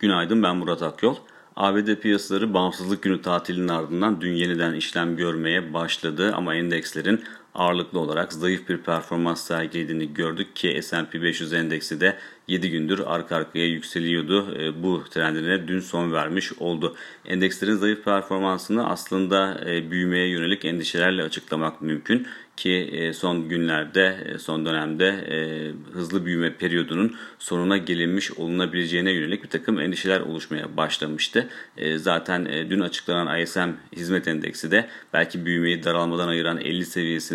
Günaydın ben Murat Akyol. ABD piyasaları bağımsızlık günü tatilinin ardından dün yeniden işlem görmeye başladı ama endekslerin ağırlıklı olarak zayıf bir performans sergilediğini gördük ki S&P 500 endeksi de 7 gündür arka arkaya yükseliyordu. E, bu trendine dün son vermiş oldu. Endekslerin zayıf performansını aslında e, büyümeye yönelik endişelerle açıklamak mümkün ki e, son günlerde, son dönemde hızlı büyüme periyodunun sonuna gelinmiş olunabileceğine yönelik bir takım endişeler oluşmaya başlamıştı. Zaten dün açıklanan ISM hizmet endeksi de belki büyümeyi daralmadan ayıran 50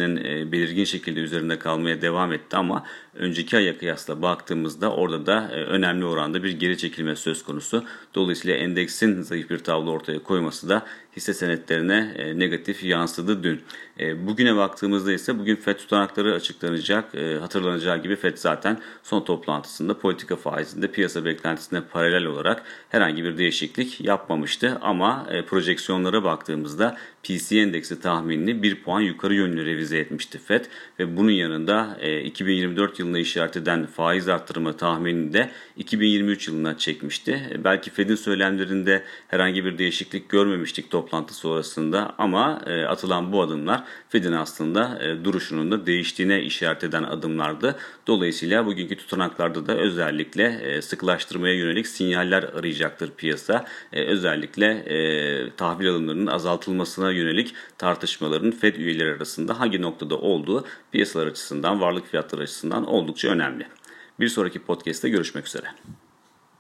seviyesinin belirgin şekilde üzerinde kalmaya devam etti ama önceki aya kıyasla baktığımızda orada da e, önemli oranda bir geri çekilme söz konusu. Dolayısıyla endeksin zayıf bir tablo ortaya koyması da hisse senetlerine e, negatif yansıdı dün. E, bugüne baktığımızda ise bugün FED tutanakları açıklanacak. Hatırlanacağı gibi FED zaten son toplantısında politika faizinde piyasa beklentisine paralel olarak herhangi bir değişiklik yapmamıştı. Ama projeksiyonlara baktığımızda PC endeksi tahminini 1 puan yukarı yönlü revize etmişti FED ve bunun yanında 2024 yılına işaret eden faiz arttırımı tahminini de 2023 yılına çekmişti. E, belki Fed'in söylemlerinde herhangi bir değişiklik görmemiştik toplantı sonrasında ama e, atılan bu adımlar Fed'in aslında e, duruşunun da değiştiğine işaret eden adımlardı. Dolayısıyla bugünkü tutanaklarda da özellikle sıklaştırmaya yönelik sinyaller arayacaktır piyasa. Özellikle tahvil alımlarının azaltılmasına yönelik tartışmaların Fed üyeleri arasında hangi noktada olduğu piyasalar açısından, varlık fiyatları açısından oldukça önemli. Bir sonraki podcast'te görüşmek üzere.